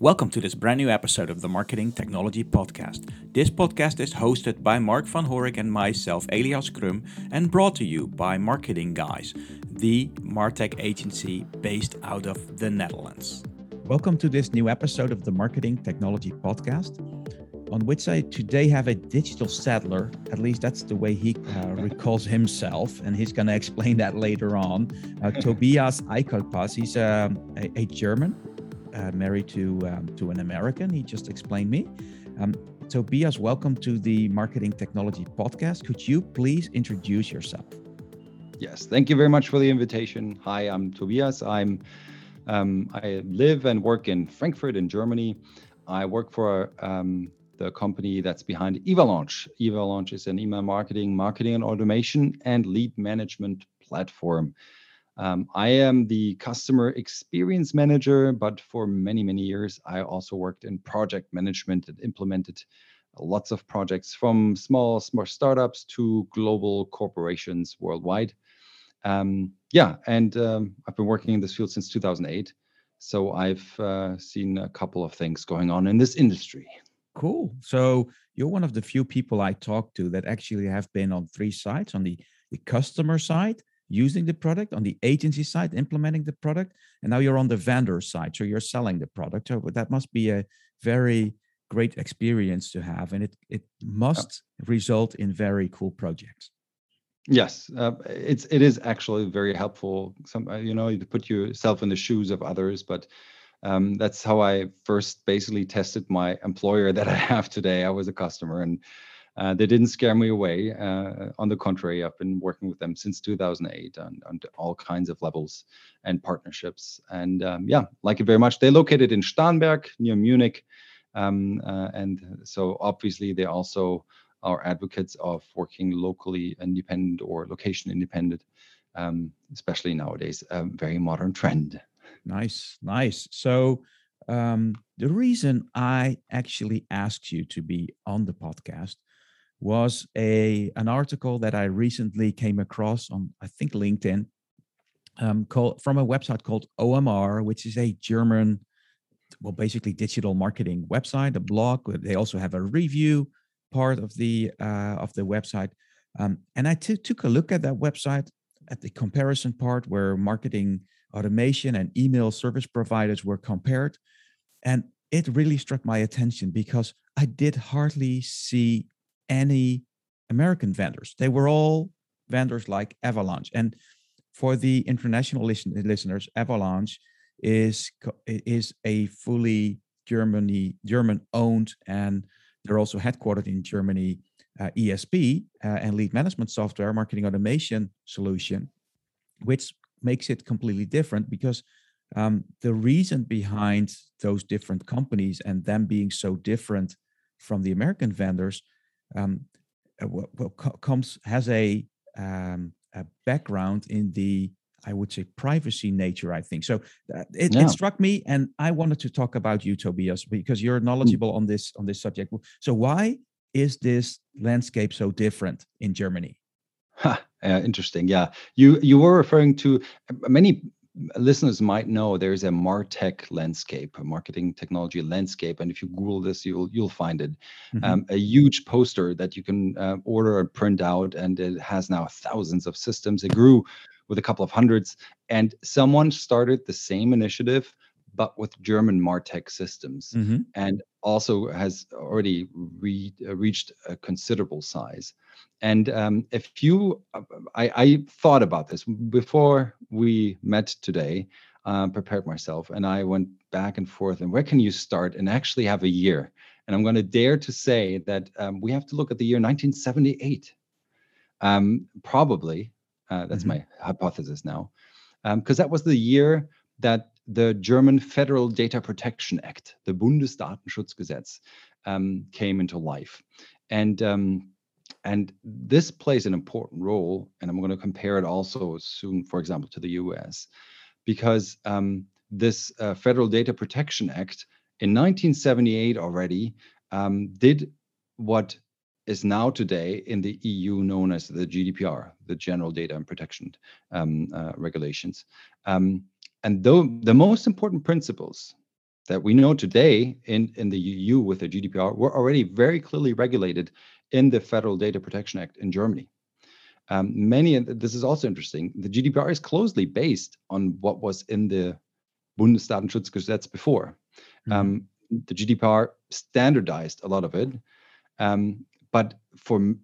Welcome to this brand new episode of the Marketing Technology Podcast. This podcast is hosted by Mark van Horik and myself, Elias Krum, and brought to you by Marketing Guys, the Martech agency based out of the Netherlands. Welcome to this new episode of the Marketing Technology Podcast, on which I today have a digital settler. At least that's the way he uh, recalls himself, and he's going to explain that later on. Uh, Tobias Eichelpass, he's uh, a, a German uh, married to um, to an American. He just explained me. Um, Tobias, welcome to the Marketing Technology Podcast. Could you please introduce yourself? Yes, thank you very much for the invitation. Hi, I'm Tobias. I'm um, I live and work in Frankfurt in Germany. I work for um, the company that's behind Evalanche. Evalanche is an email marketing, marketing and automation, and lead management platform. Um, I am the customer experience manager, but for many, many years, I also worked in project management and implemented lots of projects from small, small startups to global corporations worldwide. Um, yeah, and um, I've been working in this field since 2008. So I've uh, seen a couple of things going on in this industry. Cool. So you're one of the few people I talk to that actually have been on three sides on the, the customer side, using the product on the agency side implementing the product and now you're on the vendor side so you're selling the product. So that must be a very great experience to have and it it must yeah. result in very cool projects. Yes uh, it's it is actually very helpful. Some uh, you know you put yourself in the shoes of others but um, that's how i first basically tested my employer that i have today. I was a customer and uh, they didn't scare me away. Uh, on the contrary, I've been working with them since 2008 on, on all kinds of levels and partnerships. And um, yeah, like it very much. They're located in Starnberg near Munich. Um, uh, and so obviously they also are advocates of working locally independent or location independent, um, especially nowadays, a very modern trend. Nice, nice. So um, the reason I actually asked you to be on the podcast was a an article that I recently came across on I think LinkedIn um, called from a website called OMR, which is a German, well, basically digital marketing website, a blog. They also have a review part of the uh, of the website, um, and I t- took a look at that website at the comparison part where marketing automation and email service providers were compared, and it really struck my attention because I did hardly see any American vendors. They were all vendors like Evalanche. And for the international listen, listeners, Evalanche is is a fully Germany German owned and they're also headquartered in Germany uh, ESP uh, and lead management software marketing automation solution, which makes it completely different because um, the reason behind those different companies and them being so different from the American vendors um, uh, well, well comes has a, um, a background in the I would say privacy nature. I think so. Uh, it, yeah. it, struck me, and I wanted to talk about you, Tobias, because you're mm. knowledgeable mm. on this on this subject. So why is this landscape so different in Germany? Huh, uh, interesting. Yeah, you you were referring to uh, many listeners might know there's a martech landscape a marketing technology landscape and if you google this you'll you'll find it mm-hmm. um, a huge poster that you can uh, order and print out and it has now thousands of systems it grew with a couple of hundreds and someone started the same initiative but with german martech systems mm-hmm. and also has already re- uh, reached a considerable size and um, if you, uh, I, I, thought about this before we met today, uh, prepared myself, and I went back and forth. And where can you start and actually have a year? And I'm going to dare to say that um, we have to look at the year 1978. Um, probably, uh, that's mm-hmm. my hypothesis now, because um, that was the year that the German Federal Data Protection Act, the Bundesdatenschutzgesetz, um, came into life. And um, and this plays an important role. And I'm going to compare it also soon, for example, to the US, because um, this uh, Federal Data Protection Act in 1978 already um, did what is now today in the EU known as the GDPR, the General Data and Protection um, uh, Regulations. And though the most important principles that we know today in, in the EU with the GDPR were already very clearly regulated in the Federal Data Protection Act in Germany. Um, many, this is also interesting, the GDPR is closely based on what was in the Bundesdatenschutzgesetz before. Mm-hmm. Um, the GDPR standardized a lot of it. Um, but for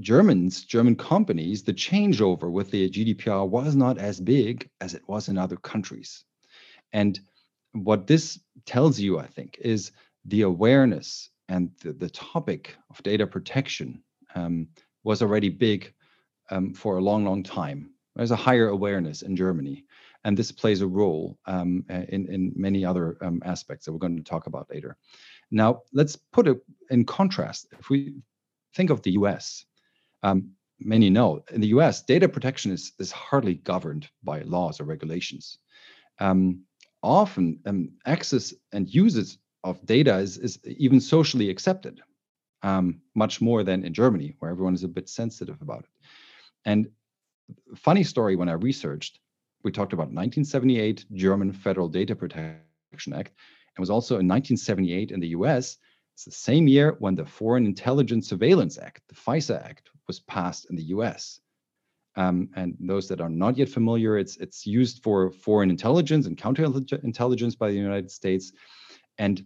Germans, German companies, the changeover with the GDPR was not as big as it was in other countries. And what this tells you, I think, is the awareness and the, the topic of data protection um, was already big um, for a long, long time. There's a higher awareness in Germany, and this plays a role um, in, in many other um, aspects that we're going to talk about later. Now, let's put it in contrast. If we think of the US, um, many know in the US, data protection is, is hardly governed by laws or regulations. Um, often um, access and uses of data is, is even socially accepted, um, much more than in Germany, where everyone is a bit sensitive about it. And funny story when I researched, we talked about 1978 German Federal Data Protection Act. It was also in 1978 in the US. It's the same year when the Foreign Intelligence Surveillance Act, the FISA Act, was passed in the US. Um, and those that are not yet familiar, it's it's used for foreign intelligence and counterintelligence by the United States, and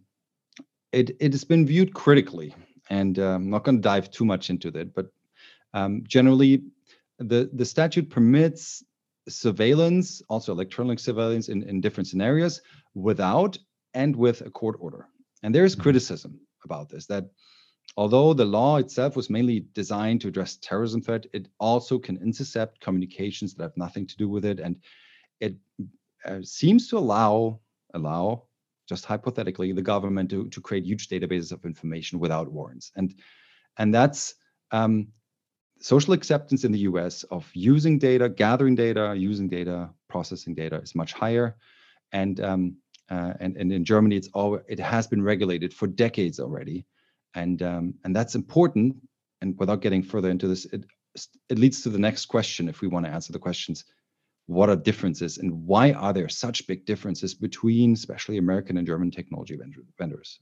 it it has been viewed critically. And uh, I'm not going to dive too much into that, but um, generally, the the statute permits surveillance, also electronic surveillance in, in different scenarios, without and with a court order. And there is mm-hmm. criticism about this that although the law itself was mainly designed to address terrorism threat, it also can intercept communications that have nothing to do with it, and it uh, seems to allow allow just hypothetically the government to, to create huge databases of information without warrants, and and that's um, social acceptance in the U.S. of using data, gathering data, using data, processing data is much higher, and um, uh, and, and in Germany, it's all it has been regulated for decades already and um, and that's important. And without getting further into this, it it leads to the next question. If we want to answer the questions, what are differences and why are there such big differences between, especially American and German technology vendors?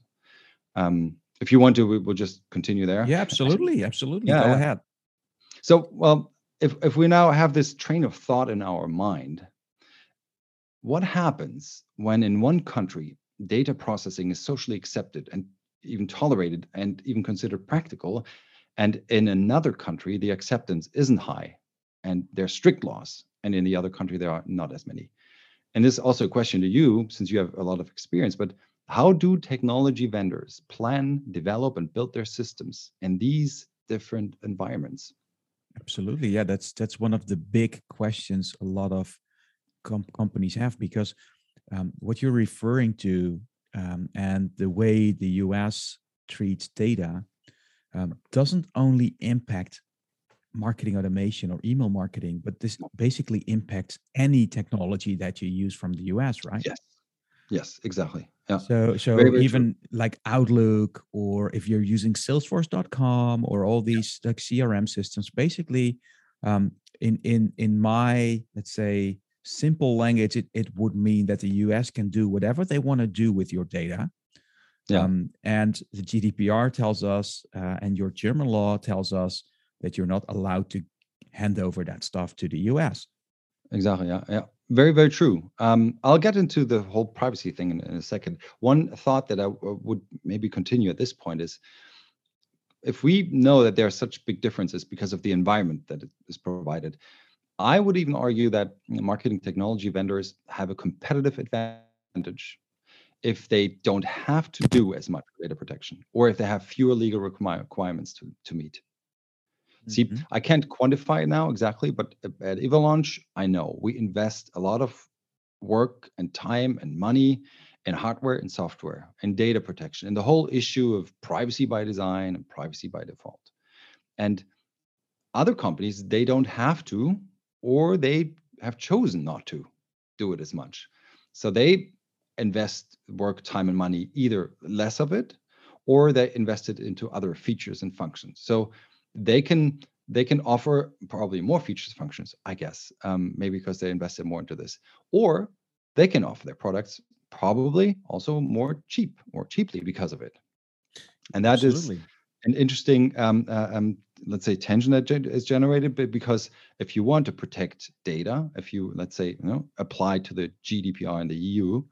Um, if you want to, we will just continue there. Yeah, absolutely, absolutely. Yeah, Go ahead. So, well, if if we now have this train of thought in our mind, what happens when in one country data processing is socially accepted and even tolerated and even considered practical. And in another country, the acceptance isn't high and there are strict laws. And in the other country, there are not as many. And this is also a question to you, since you have a lot of experience, but how do technology vendors plan, develop, and build their systems in these different environments? Absolutely. Yeah, that's that's one of the big questions a lot of com- companies have because um, what you're referring to um, and the way the US treats data um, doesn't only impact marketing automation or email marketing, but this basically impacts any technology that you use from the US, right? Yes. Yes, exactly. Yeah. So so very, very even true. like Outlook or if you're using salesforce.com or all these yeah. like CRM systems, basically um, in in in my let's say simple language, it, it would mean that the US can do whatever they want to do with your data. Yeah. Um, and the GDPR tells us, uh, and your German law tells us that you're not allowed to hand over that stuff to the US. Exactly. Yeah. Yeah. Very, very true. Um, I'll get into the whole privacy thing in, in a second. One thought that I w- would maybe continue at this point is if we know that there are such big differences because of the environment that is provided, I would even argue that marketing technology vendors have a competitive advantage if they don't have to do as much data protection or if they have fewer legal requirements to, to meet. Mm-hmm. See, I can't quantify it now exactly, but at Evalanche, I know we invest a lot of work and time and money in hardware and software and data protection and the whole issue of privacy by design and privacy by default. And other companies, they don't have to or they have chosen not to do it as much. So they invest work, time, and money either less of it or they invest it into other features and functions. So they can they can offer probably more features functions, I guess, um, maybe because they invested more into this, or they can offer their products probably also more cheap, more cheaply because of it. And that is Absolutely. an interesting, um, uh, um, let's say, tension that is generated. But because if you want to protect data, if you let's say, you know, apply to the GDPR in the EU,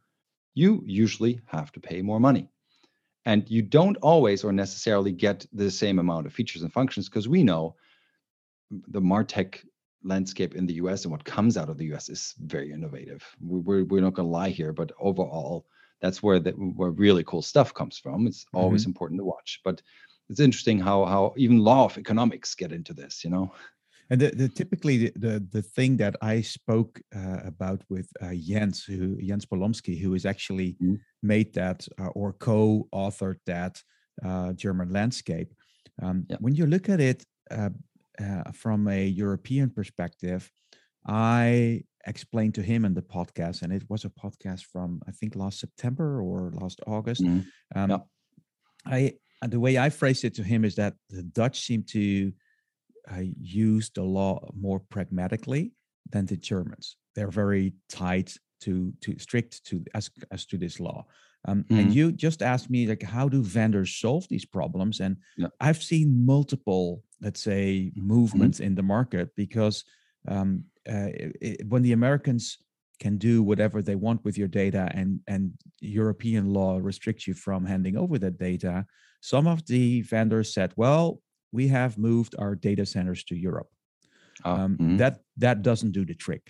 you usually have to pay more money, and you don't always or necessarily get the same amount of features and functions because we know the martech landscape in the US and what comes out of the US is very innovative. We- We're, we're not going to lie here, but overall, that's where the, where really cool stuff comes from. It's always mm-hmm. important to watch, but it's interesting how how even law of economics get into this. You know, And the, the typically the, the the thing that I spoke uh, about with uh, Jens, who Jens Polomski, who has actually Mhm. made that uh, or co-authored that uh, German landscape. Um, Yeah. When you look at it uh, uh, from a European perspective, I explained to him in the podcast, and it was a podcast from I think last September or last August. Mhm. Um, Yeah. I and the way I phrased it to him is that the Dutch seem to uh, use the law more pragmatically than the Germans. They're very tight to to strict to as as to this law. Um, Mhm. And you just asked me like, how do vendors solve these problems? And Yeah. I've seen multiple, let's say, movements in the market because um, uh, i- i- when the Americans can do whatever they want with your data and and European law restricts you from handing over that data, some of the vendors said, well, we have moved our data centers to Europe. Ah, Um, mhm. That that doesn't do the trick.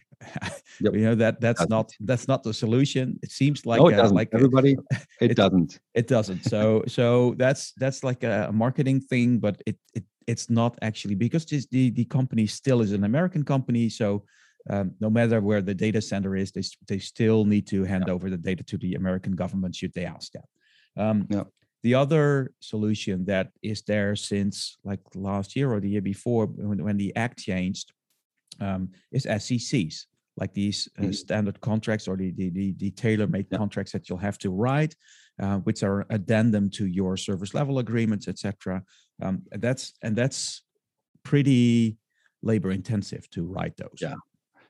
Yep. You know that that's not Doesn't. that's not the solution. It seems like no, it doesn't. like Everybody, it it- doesn't. it doesn't. So so that's that's like a marketing thing, but it it it's not actually because this, the the company still is an American company. So um, no matter where the data center is, they they still need to hand over the data to the American government should they ask that. Um, Yeah. The other solution that is there since like last year or the year before, when, when the act changed, um, is SCCs, like these uh, Mhm. standard contracts or the the, the, the tailor-made Yeah. contracts that you'll have to write, uh, which are addendum to your service level agreements, etc. Um, and that's and that's pretty labor intensive to write those. Yeah.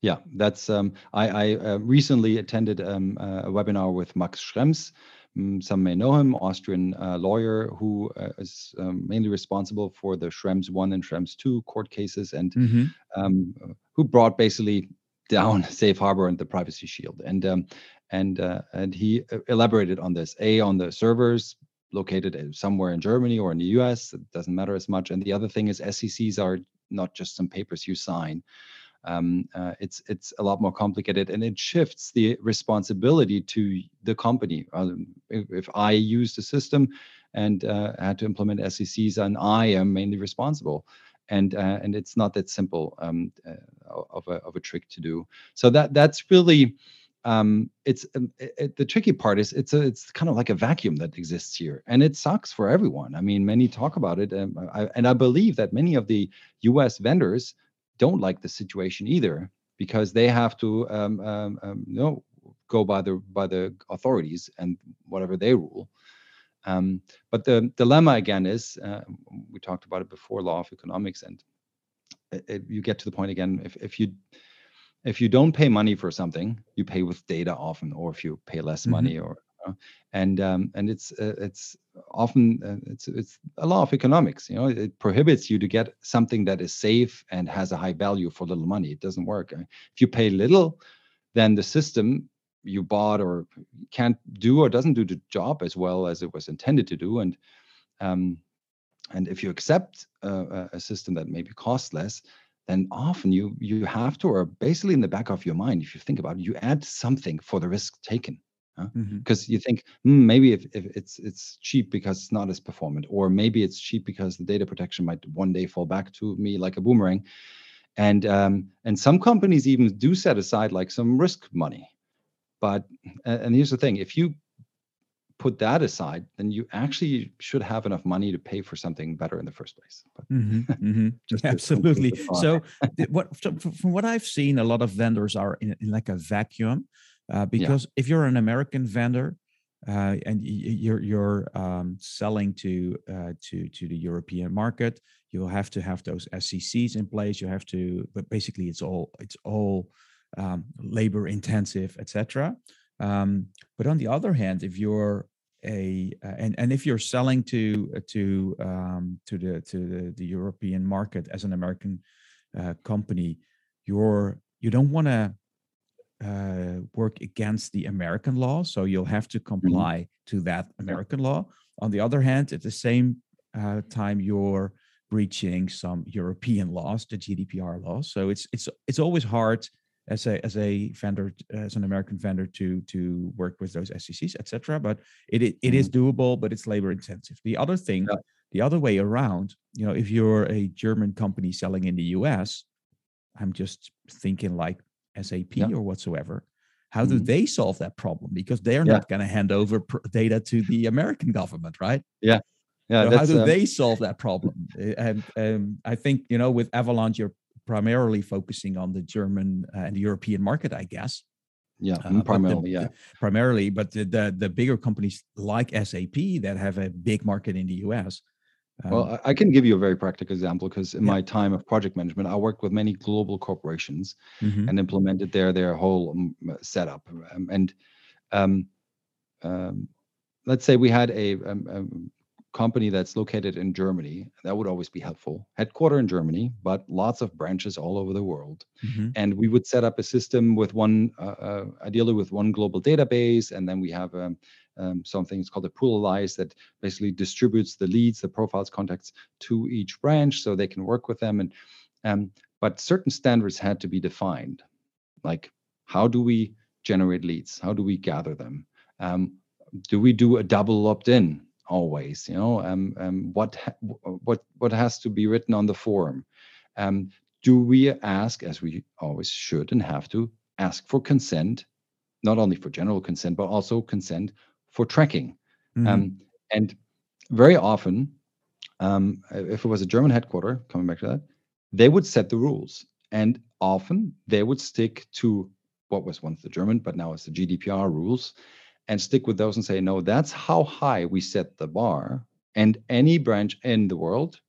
Yeah, that's. Um, I, I uh, recently attended um, uh, a webinar with Max Schrems. Mm, some may know him, Austrian uh, lawyer who uh, is um, mainly responsible for the Schrems 1 and Schrems 2 court cases and Mhm. um, who brought basically down Safe Harbor and the Privacy Shield. And um, and uh, and he uh, elaborated on this. A on the servers located uh, somewhere in Germany or in the U.S. It doesn't matter as much. And the other thing is SCCs are not just some papers you sign. Um, uh, it's it's a lot more complicated, and it shifts the responsibility to the company. Um, if, if I use the system and uh, had to implement SCCs, and I am mainly responsible and uh, and it's not that simple um, uh, of a of a trick to do. So that that's really um, it's um, it, the tricky part is it's a it's kind of like a vacuum that exists here, and it sucks for everyone. I mean, many talk about it, um, I, and I believe that many of the U.S. vendors don't like the situation either because they have to um, um, um, you know go by the by the authorities and whatever they rule. Um, but the dilemma again is uh, we talked about it before law of economics and it, it- you get to the point again if, if you if you don't pay money for something you pay with data often or if you pay less Mhm. money or uh, and um, and it's uh, it's often uh, it's it's a law of economics you know it prohibits you to get something that is safe and has a high value for little money. It doesn't work. Uh, if you pay little then the system you bought or can't do or doesn't do the job as well as it was intended to do and um, and if you accept uh, a system that maybe costs less then often you you have to or basically in the back of your mind if you think about it you add something for the risk taken Because you think hmm, maybe if, if it's it's cheap because it's not as performant or maybe it's cheap because the data protection might one day fall back to me like a boomerang. And um, and some companies even do set aside like some risk money. But and here's the thing if you put that aside then you actually should have enough money to pay for something better in the first place. But Mhm, mhm. Just to Absolutely. So, what so from what I've seen, a lot of vendors are in, in like a vacuum, uh, because if you're an American vendor uh, and you're you're um, selling to uh, to to the European market, you'll have to have those SCCs in place. You have to, but basically, it's all it's all um, labor intensive, etc. Um, but on the other hand, if you're a uh, and and if you're selling to uh, to um, to the to the, the European market as an American uh, company, you're you don't want to uh, work against the American law, so you'll have to mm-hmm. comply mm-hmm. to that American law. On the other hand, at the same uh, time, you're breaching some European laws, the GDPR laws. So it's it's it's always hard as a as a vendor as an American vendor to to work with those SCCs, etc. But it it, it is mm-hmm. doable, but it's labor intensive. The other thing, yeah. the other way around, you know, if you're a German company selling in the US, I'm just thinking like SAP yeah. or whatsoever. How mm-hmm. do they solve that problem? Because they're yeah. not going to hand over pr- data to the American government, right? Yeah, yeah. So how do um, they solve that problem? and um, I think you know, with Evalanche, you're primarily focusing on the German uh, and the European market, I guess. Yeah, uh, primarily, the, yeah. Primarily, but the, the, the bigger companies like SAP that have a big market in the US. Um, well, I can give you a very practical example because in yeah. my time of project management, I worked with many global corporations mm-hmm. and implemented their their whole um, setup. Um, and um, um, let's say we had a, um, um company that's located in Germany, that would always be helpful. Headquarter in Germany, but lots of branches all over the world. Mm-hmm. And we would set up a system with one, uh, uh, ideally with one global database, and then we have um, um, something it's called a pool that basically distributes the leads, the profiles, contacts to each branch so they can work with them. And um, but certain standards had to be defined, like how do we generate leads? How do we gather them? Um, do we do a double opt-in? always you know um, um, what what what has to be written on the form um, do we ask as we always should and have to ask for consent not only for general consent but also consent for tracking mm-hmm. um, and very often um, if it was a german headquarter coming back to that they would set the rules and often they would stick to what was once the german but now it's the gdpr rules and stick with those and say, no, that's how high we set the bar. And any branch in the world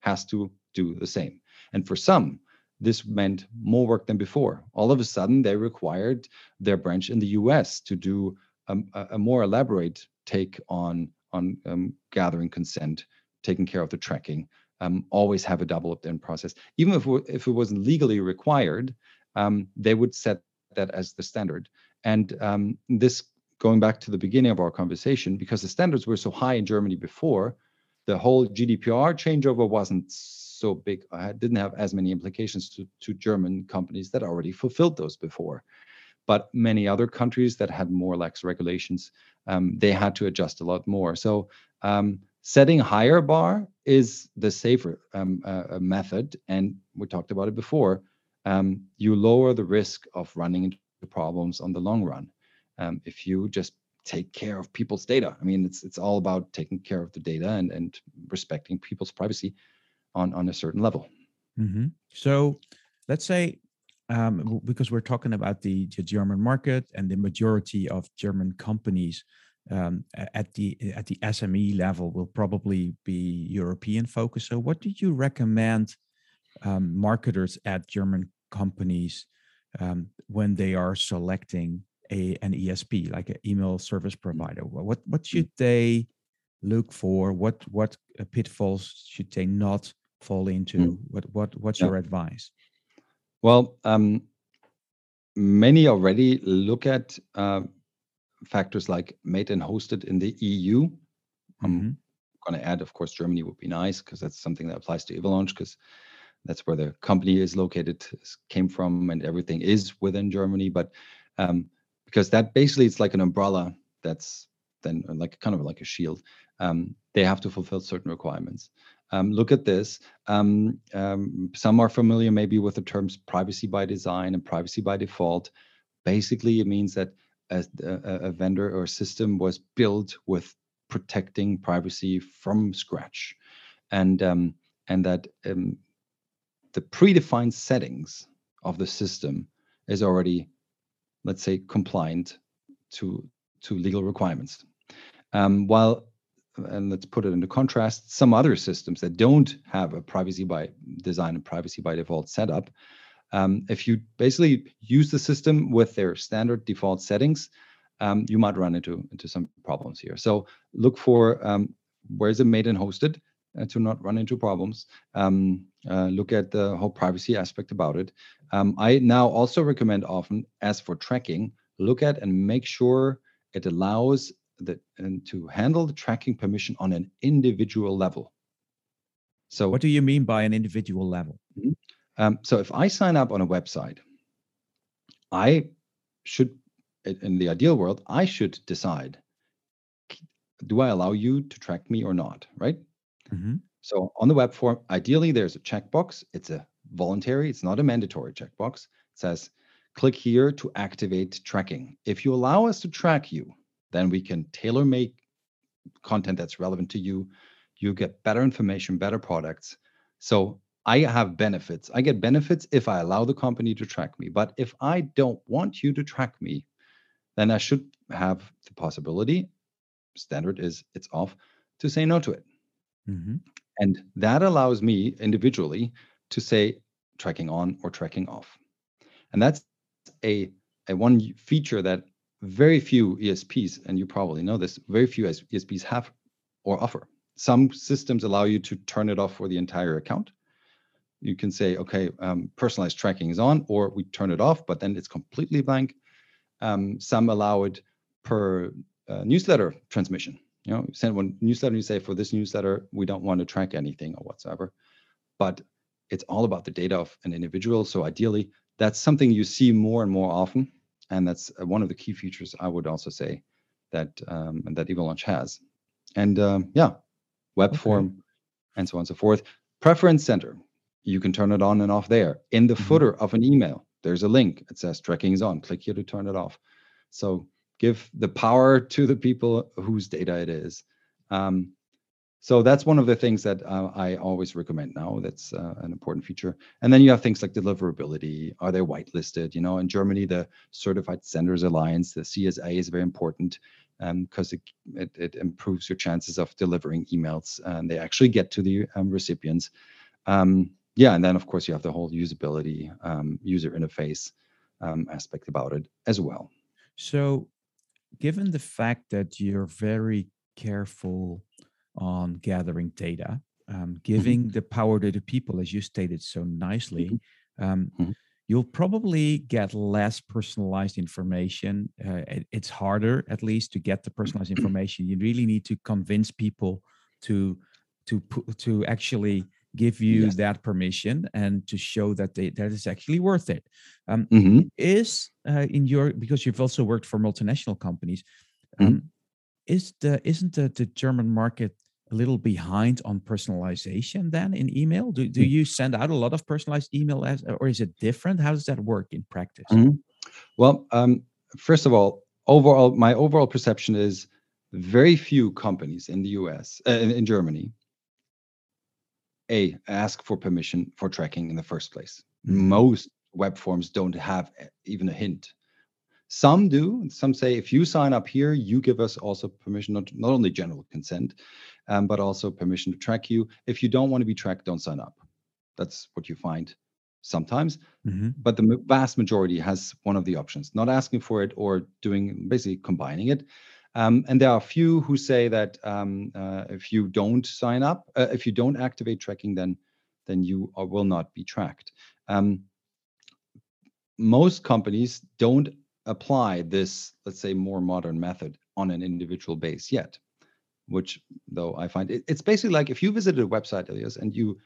has to do the same. And for some, this meant more work than before. All of a sudden, they required their branch in the US to do a, a, more elaborate take on, on um, gathering consent, taking care of the tracking, um, always have a double opt in process. Even if, if it wasn't legally required, um, they would set that as the standard. And um, this going back to the beginning of our conversation, because the standards were so high in Germany before, the whole GDPR changeover wasn't so big. I didn't have as many implications to, to German companies that already fulfilled those before. But many other countries that had more lax regulations, um, they had to adjust a lot more. So um, setting higher bar is the safer um, uh, method. And we talked about it before. Um, you lower the risk of running into problems on the long run um, if you just take care of people's data. I mean, it's it's all about taking care of the data and and respecting people's privacy on on a certain level. Mm-hmm. So, let's say um, because we're talking about the, the, German market and the majority of German companies um, at the at the SME level will probably be European focused. So, what do you recommend um, marketers at German companies um, when they are selecting a an ESP, like an email service mm. provider? What what mm. should they look for? What what uh, pitfalls should they not fall into? Mm. What what what's yeah. your advice? Well, um, many already look at uh, factors like made and hosted in the EU. I'm mm-hmm. going to add, of course, Germany would be nice because that's something that applies to Evalanche because that's where the company is located, came from, and everything is within Germany. But um, because that basically it's like an umbrella that's then like kind of like a shield. Um, they have to fulfill certain requirements. Um, look at this. Um, um, some are familiar maybe with the terms privacy by design and privacy by default. Basically, it means that a, a, a vendor or a system was built with protecting privacy from scratch, and um, and that um, the predefined settings of the system is already let's say, compliant to to legal requirements. Um, while, and let's put it into contrast, some other systems that don't have a privacy by design and privacy by default setup, um, if you basically use the system with their standard default settings, um, you might run into into some problems here. So look for um, where is it made and hosted uh, to not run into problems. Um, uh, look at the whole privacy aspect about it. Um, I now also recommend often, as for tracking, look at and make sure it allows the and to handle the tracking permission on an individual level. So, what do you mean by an individual level? Mm-hmm. Um, so, if I sign up on a website, I should, in the ideal world, I should decide: do I allow you to track me or not? Right. Mm-hmm. So, on the web form, ideally, there's a checkbox. It's a voluntary. It's not a mandatory checkbox. It says, "Click here to activate tracking." If you allow us to track you, then we can tailor make content that's relevant to you. You get better information, better products. So I have benefits. I get benefits if I allow the company to track me. But if I don't want you to track me, then I should have the possibility, standard is it's off, to say no to it. Mm-hmm. And that allows me individually to say tracking on or tracking off. And that's a, a one feature that very few ESPs, and you probably know this, very few ESPs have or offer. Some systems allow you to turn it off for the entire account. You can say, okay, um, personalized tracking is on, or we turn it off, but then it's completely blank. Um, some allow it per uh, newsletter transmission. You know, you send one newsletter, you say for this newsletter, we don't want to track anything or whatsoever. But it's all about the data of an individual. So ideally, that's something you see more and more often and that's uh, one of the key features I would also say that um, that Evalanche has. And um, yeah, web okay. form and so on and so forth. Preference center, you can turn it on and off there. In the mm-hmm. footer of an email, there's a link. It says tracking is on. Click here to turn it off. So give the power to the people whose data it is. Um, so that's one of the things that uh, I always recommend now. That's uh, an important feature. And then you have things like deliverability. Are they whitelisted? You know, in Germany, the Certified Senders Alliance, the CSA, is very important because um, it, it, it, improves your chances of delivering emails and they actually get to the um, recipients. Um, yeah, and then of course you have the whole usability, um, user interface um, aspect about it as well. So, given the fact that you're very careful on gathering data, um, mm-hmm. giving mm-hmm. the power to the people, as you stated so nicely. Mm-hmm. Um, mm-hmm. You'll probably get less personalized information. Uh, it, it's harder, at least, to get the personalized information. You really need to convince people to to to actually give you yes. that permission and to show that they, that is actually worth it. Um, mm-hmm. Is uh, in your because you've also worked for multinational companies. Um, mm-hmm. Is the isn't the, the German market a little behind on personalization then in email? Do, do mm. you send out a lot of personalized email as, or is it different? How does that work in practice? Mm-hmm. Well, um, first of all, overall, my overall perception is very few companies in the US, uh, in, in, Germany, a ask for permission for tracking in the first place. Mm-hmm. Most web forms don't have even a hint some do. Some say if you sign up here, you give us also permission, not, not only general consent, um, but also permission to track you. If you don't want to be tracked, don't sign up. That's what you find sometimes. Mm-hmm. But the vast majority has one of the options, not asking for it or doing basically combining it. Um, and there are a few who say that um, uh, if you don't sign up, uh, if you don't activate tracking, then then you are, will not be tracked. Um, most companies don't apply this, let's say, more modern method on an individual base yet. Which, though, I find it, it's basically like if you visited a website, Elias, and you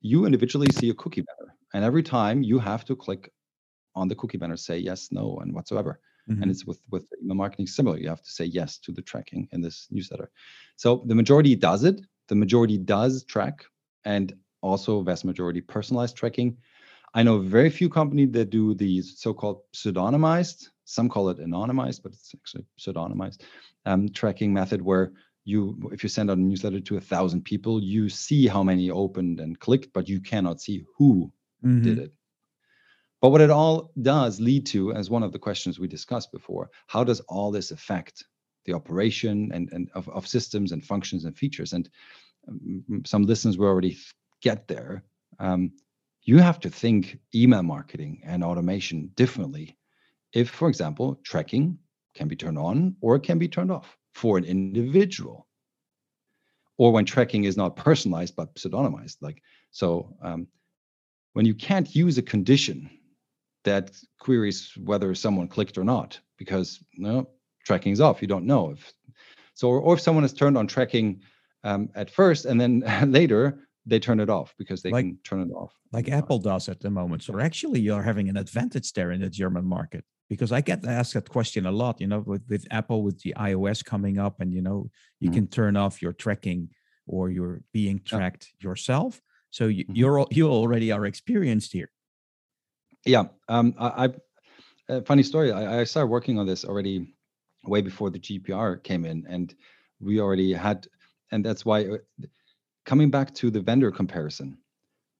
you individually see a cookie banner, and every time you have to click on the cookie banner, say yes, no, and whatsoever. Mm-hmm. And it's with with email marketing similar. You have to say yes to the tracking in this newsletter. So the majority does it. The majority does track, and also vast majority personalized tracking. I know very few companies that do the so-called pseudonymized some call it anonymized, but it's actually pseudonymized um, tracking method where you, if you send out a newsletter to a thousand people, you see how many opened and clicked, but you cannot see who mm-hmm. did it. But what it all does lead to, as one of the questions we discussed before, how does all this affect the operation and, and of, of systems and functions and features? And um, some listeners will already get there. Um, you have to think email marketing and automation differently if, for example, tracking can be turned on or can be turned off for an individual. Or when tracking is not personalized but pseudonymized like so um, when you can't use a condition that queries whether someone clicked or not because no tracking is off you don't know if so or, or if someone has turned on tracking um, at first and then later they turn it off because they like, can turn it off. like apple does at the moment so actually you're having an advantage there in the german market because I get asked that question a lot, you know, with, with Apple, with the iOS coming up, and you know, you mm-hmm. can turn off your tracking or you're being tracked yeah. yourself. So you, mm-hmm. you're you already are experienced here. Yeah, um, I, I funny story. I, I started working on this already way before the GDPR came in, and we already had, and that's why uh, coming back to the vendor comparison.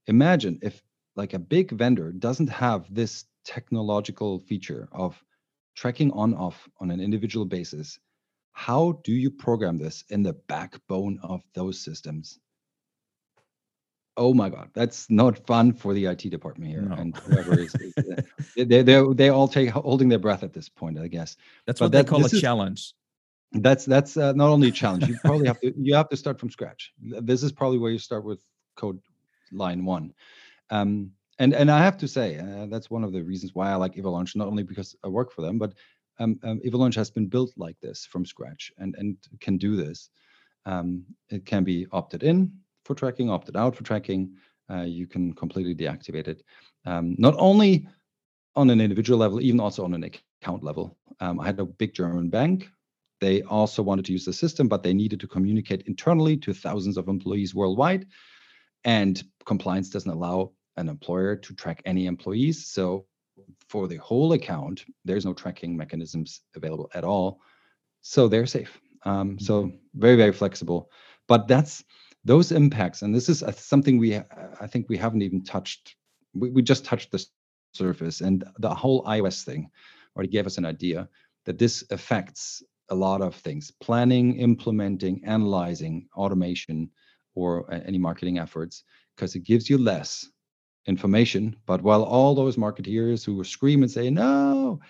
Imagine if like a big vendor doesn't have this technological feature of tracking on off on an individual basis how do you program this in the backbone of those systems? Oh my god that's not fun for the it department here no. and whoever is, uh, they, they they all take holding their breath at this point i guess. That's but what that, they call a is, challenge. That's that's uh, not only a challenge you probably have to you have to start from scratch. This is probably where you start with code line one. Um, and and I have to say uh, that's one of the reasons why I like Evalanche, not only because I work for them, but um, um, has been built like this from scratch and and can do this. Um, it can be opted in for tracking, opted out for tracking. Uh, you can completely deactivate it. Um, not only on an individual level, even also on an account level. Um, I had a big German bank. They also wanted to use the system, but they needed to communicate internally to thousands of employees worldwide. And compliance doesn't allow an employer to track any employees. So for the whole account, there's no tracking mechanisms available at all. So they're safe. Um, so mm-hmm. very, very flexible. But that's those impacts, and this is something we I think we haven't even touched. We, we just touched the surface, and the whole iOS thing already gave us an idea that this affects a lot of things: planning, implementing, analyzing, automation, or any marketing efforts, because it gives you less information. But while all those marketeers who scream and say, no,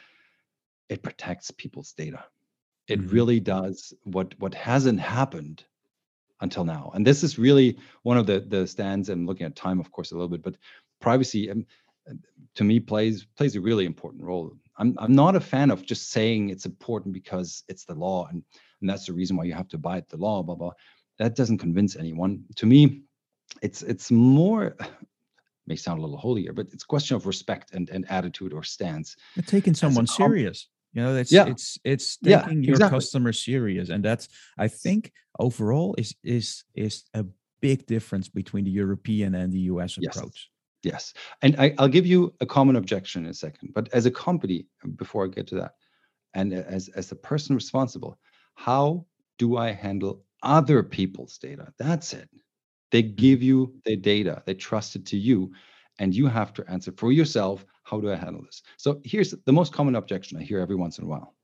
it protects people's data. It mm-hmm. really does what what hasn't happened until now. And this is really one of the the stands and looking at time, of course, a little bit, but privacy um, to me plays plays a really important role. I'm I'm not a fan of just saying it's important because it's the law and and that's the reason why you have to abide the law, blah blah. That doesn't convince anyone. To me, it's it's more may sound a little holier, but it's a question of respect and, and attitude or stance. You're taking someone serious. You know, it's yeah. it's it's taking yeah, your exactly. customer serious. And that's I think overall is is is a big difference between the European and the US yes. approach. Yes. And I, I'll give you a common objection in a second. But as a company, uh, before I get to that, and as as the person responsible, how do I handle other people's data? That's it. They give you the data, they trust it to you, and you have to answer for yourself how do I handle this? So here's the most common objection I hear every once in a while.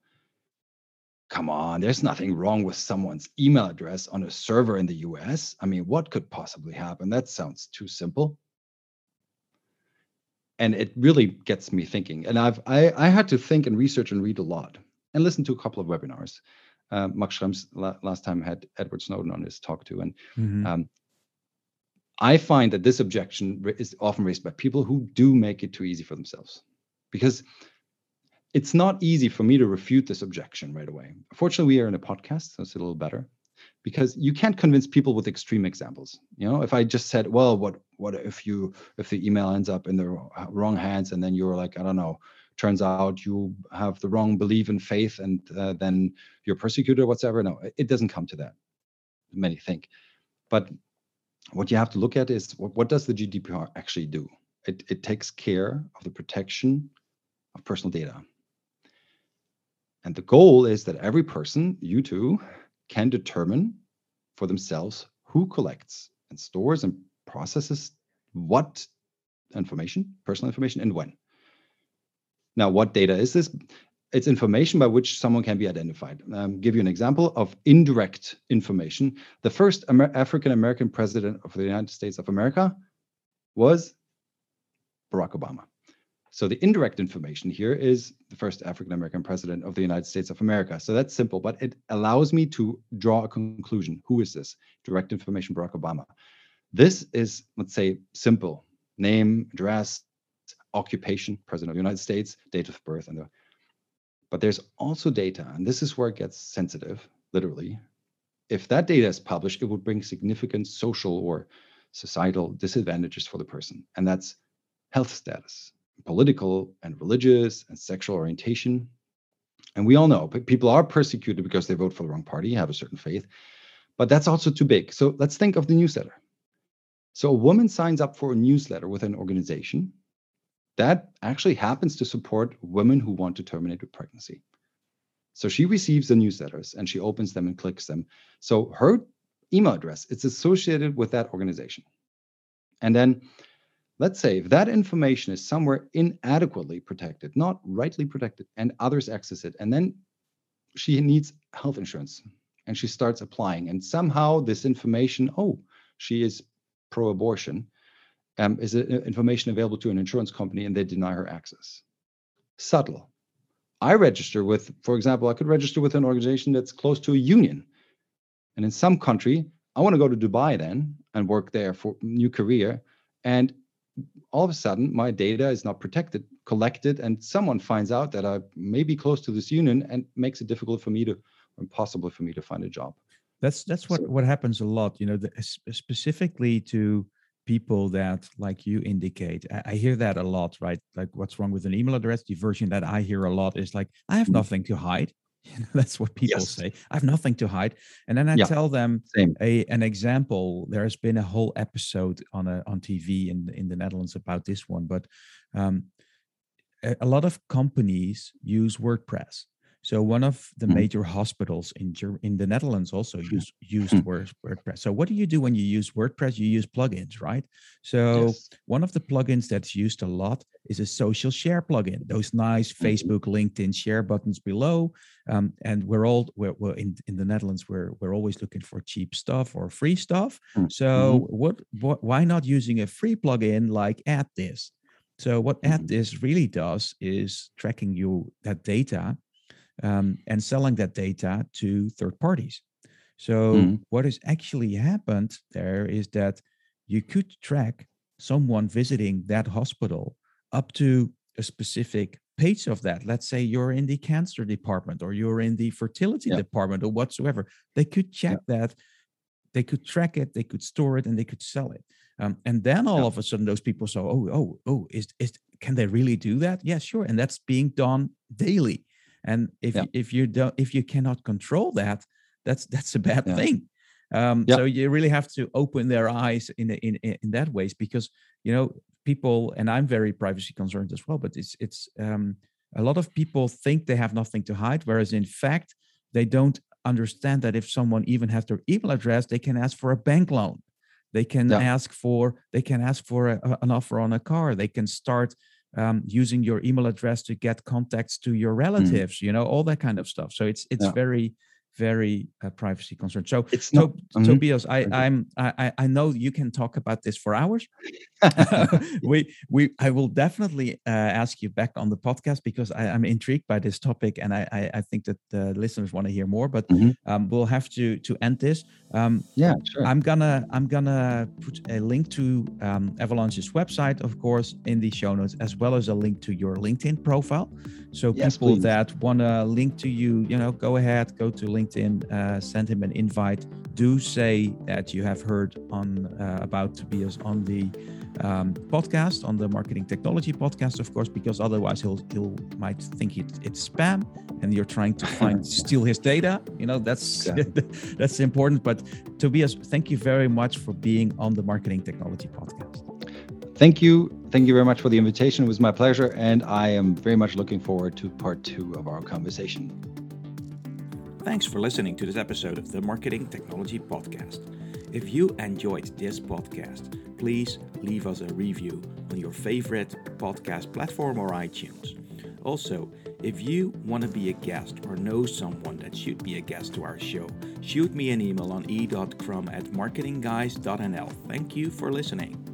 Come on, there's nothing wrong with someone's email address on a server in the US. I mean, what could possibly happen? That sounds too simple. And it really gets me thinking. And I've I, I had to think and research and read a lot and listen to a couple of webinars. Uh, Max Schrems last time had Edward Snowden on his talk too, and mm-hmm. um, I find that this objection is often raised by people who do make it too easy for themselves because it's not easy for me to refute this objection right away. Fortunately, we are in a podcast, so it's a little better because you can't convince people with extreme examples. You know, if I just said, well, what what if you if the email ends up in the wrong hands and then you're like, I don't know, turns out you have the wrong belief in faith and uh, then you're persecuted or whatever. No, it doesn't come to that. Many think. But what you have to look at is what, what does the GDPR actually do? It, it takes care of the protection of personal data. And the goal is that every person, you too, can determine for themselves who collects and stores and processes what information, personal information, and when. Now, what data is this? It's information by which someone can be identified. Um, give you an example of indirect information. The first Amer African American president of the United States of America was Barack Obama. So the indirect information here is the first African American president of the United States of America. So that's simple, but it allows me to draw a conclusion. Who is this? Direct information, Barack Obama. This is, let's say, simple name, address, occupation, president of the United States, date of birth, and the. But there's also data, and this is where it gets sensitive, literally. If that data is published, it would bring significant social or societal disadvantages for the person, and that's health status, political and religious and sexual orientation. And we all know people are persecuted because they vote for the wrong party, have a certain faith, but that's also too big. So let's think of the newsletter. So a woman signs up for a newsletter with an organization that actually happens to support women who want to terminate a pregnancy. So she receives the newsletters and she opens them and clicks them. So her email address it's associated with that organization. And then let's say if that information is somewhere inadequately protected, not rightly protected, and others access it, and then she needs health insurance and she starts applying, and somehow this information, oh, she is pro abortion, um, is information available to an insurance company and they deny her access. Subtle. I register with, for example, I could register with an organization that's close to a union. And in some country, I want to go to Dubai then and work there for new career. And all of a sudden, my data is not protected, collected, and someone finds out that I may be close to this union and makes it difficult for me to, impossible for me to find a job. That's that's what so, what happens a lot. You know, the, specifically to people that like you indicate I, I, hear that a lot right like what's wrong with an email address the version that i hear a lot is like i have mm-hmm. nothing to hide that's what people yes. say i have nothing to hide and then i yeah. tell them Same. a an example there's been a whole episode on a on tv in in the netherlands about this one but um, a, a lot of companies use wordpress so one of the mm. major hospitals in in the Netherlands also hmm. use used mm. WordPress. So what do you do when you use WordPress? You use plugins, right? So yes. one of the plugins that's used a lot is a social share plugin. Those nice mm-hmm. Facebook, LinkedIn share buttons below. Um, and we're all we're, we're, in in the Netherlands. We're we're always looking for cheap stuff or free stuff. Mm. So mm-hmm. what, what why not using a free plugin like AddThis? So what Add mm-hmm. This really does is tracking you that data um, and selling that data to third parties. So mm. what has actually happened there is that you could track someone visiting that hospital up to a specific page of that. Let's say you're in the cancer department or you're in the fertility yeah. department or whatsoever. They could check yeah. that, they could track it, they could store it, and they could sell it. Um, and then all yeah. of a sudden, those people say, "Oh, oh, oh, is is can they really do that?" Yeah, sure. And that's being done daily and if yeah. if you don't if you cannot control that that's that's a bad yeah. thing um, yeah. so you really have to open their eyes in, in in that ways because you know people and i'm very privacy concerned as well but it's it's um, a lot of people think they have nothing to hide whereas in fact they don't understand that if someone even has their email address they can ask for a bank loan they can yeah. ask for they can ask for a, an offer on a car they can start um, using your email address to get contacts to your mm. relatives mm. you know all that kind of stuff so it's it's yeah. very very uh, privacy concerned. So, it's not, to, mm-hmm. Tobias, I, I'm I, I know you can talk about this for hours. we we I will definitely uh, ask you back on the podcast because I, am intrigued by this topic and I, I, I think that the listeners want to hear more. But mm-hmm. um, we'll have to to end this. Um, yeah, sure. I'm gonna I'm gonna put a link to um, Evalanche's website, of course, in the show notes, as well as a link to your LinkedIn profile. So yes, people please. that want to link to you, you know, go ahead, go to LinkedIn, uh, send him an invite. Do say that you have heard on uh, about Tobias on the um, podcast, on the marketing technology podcast, of course, because otherwise he'll he'll might think it, it's spam and you're trying to find steal his data. You know, that's exactly. that's important. But Tobias, thank you very much for being on the marketing technology podcast. Thank you. Thank you very much for the invitation. It was my pleasure. And I am very much looking forward to part two of our conversation. Thanks for listening to this episode of the Marketing Technology Podcast. If you enjoyed this podcast, please leave us a review on your favorite podcast platform or iTunes. Also, if you want to be a guest or know someone that should be a guest to our show, shoot me an email on e.crum at marketingguys.nl. Thank you for listening.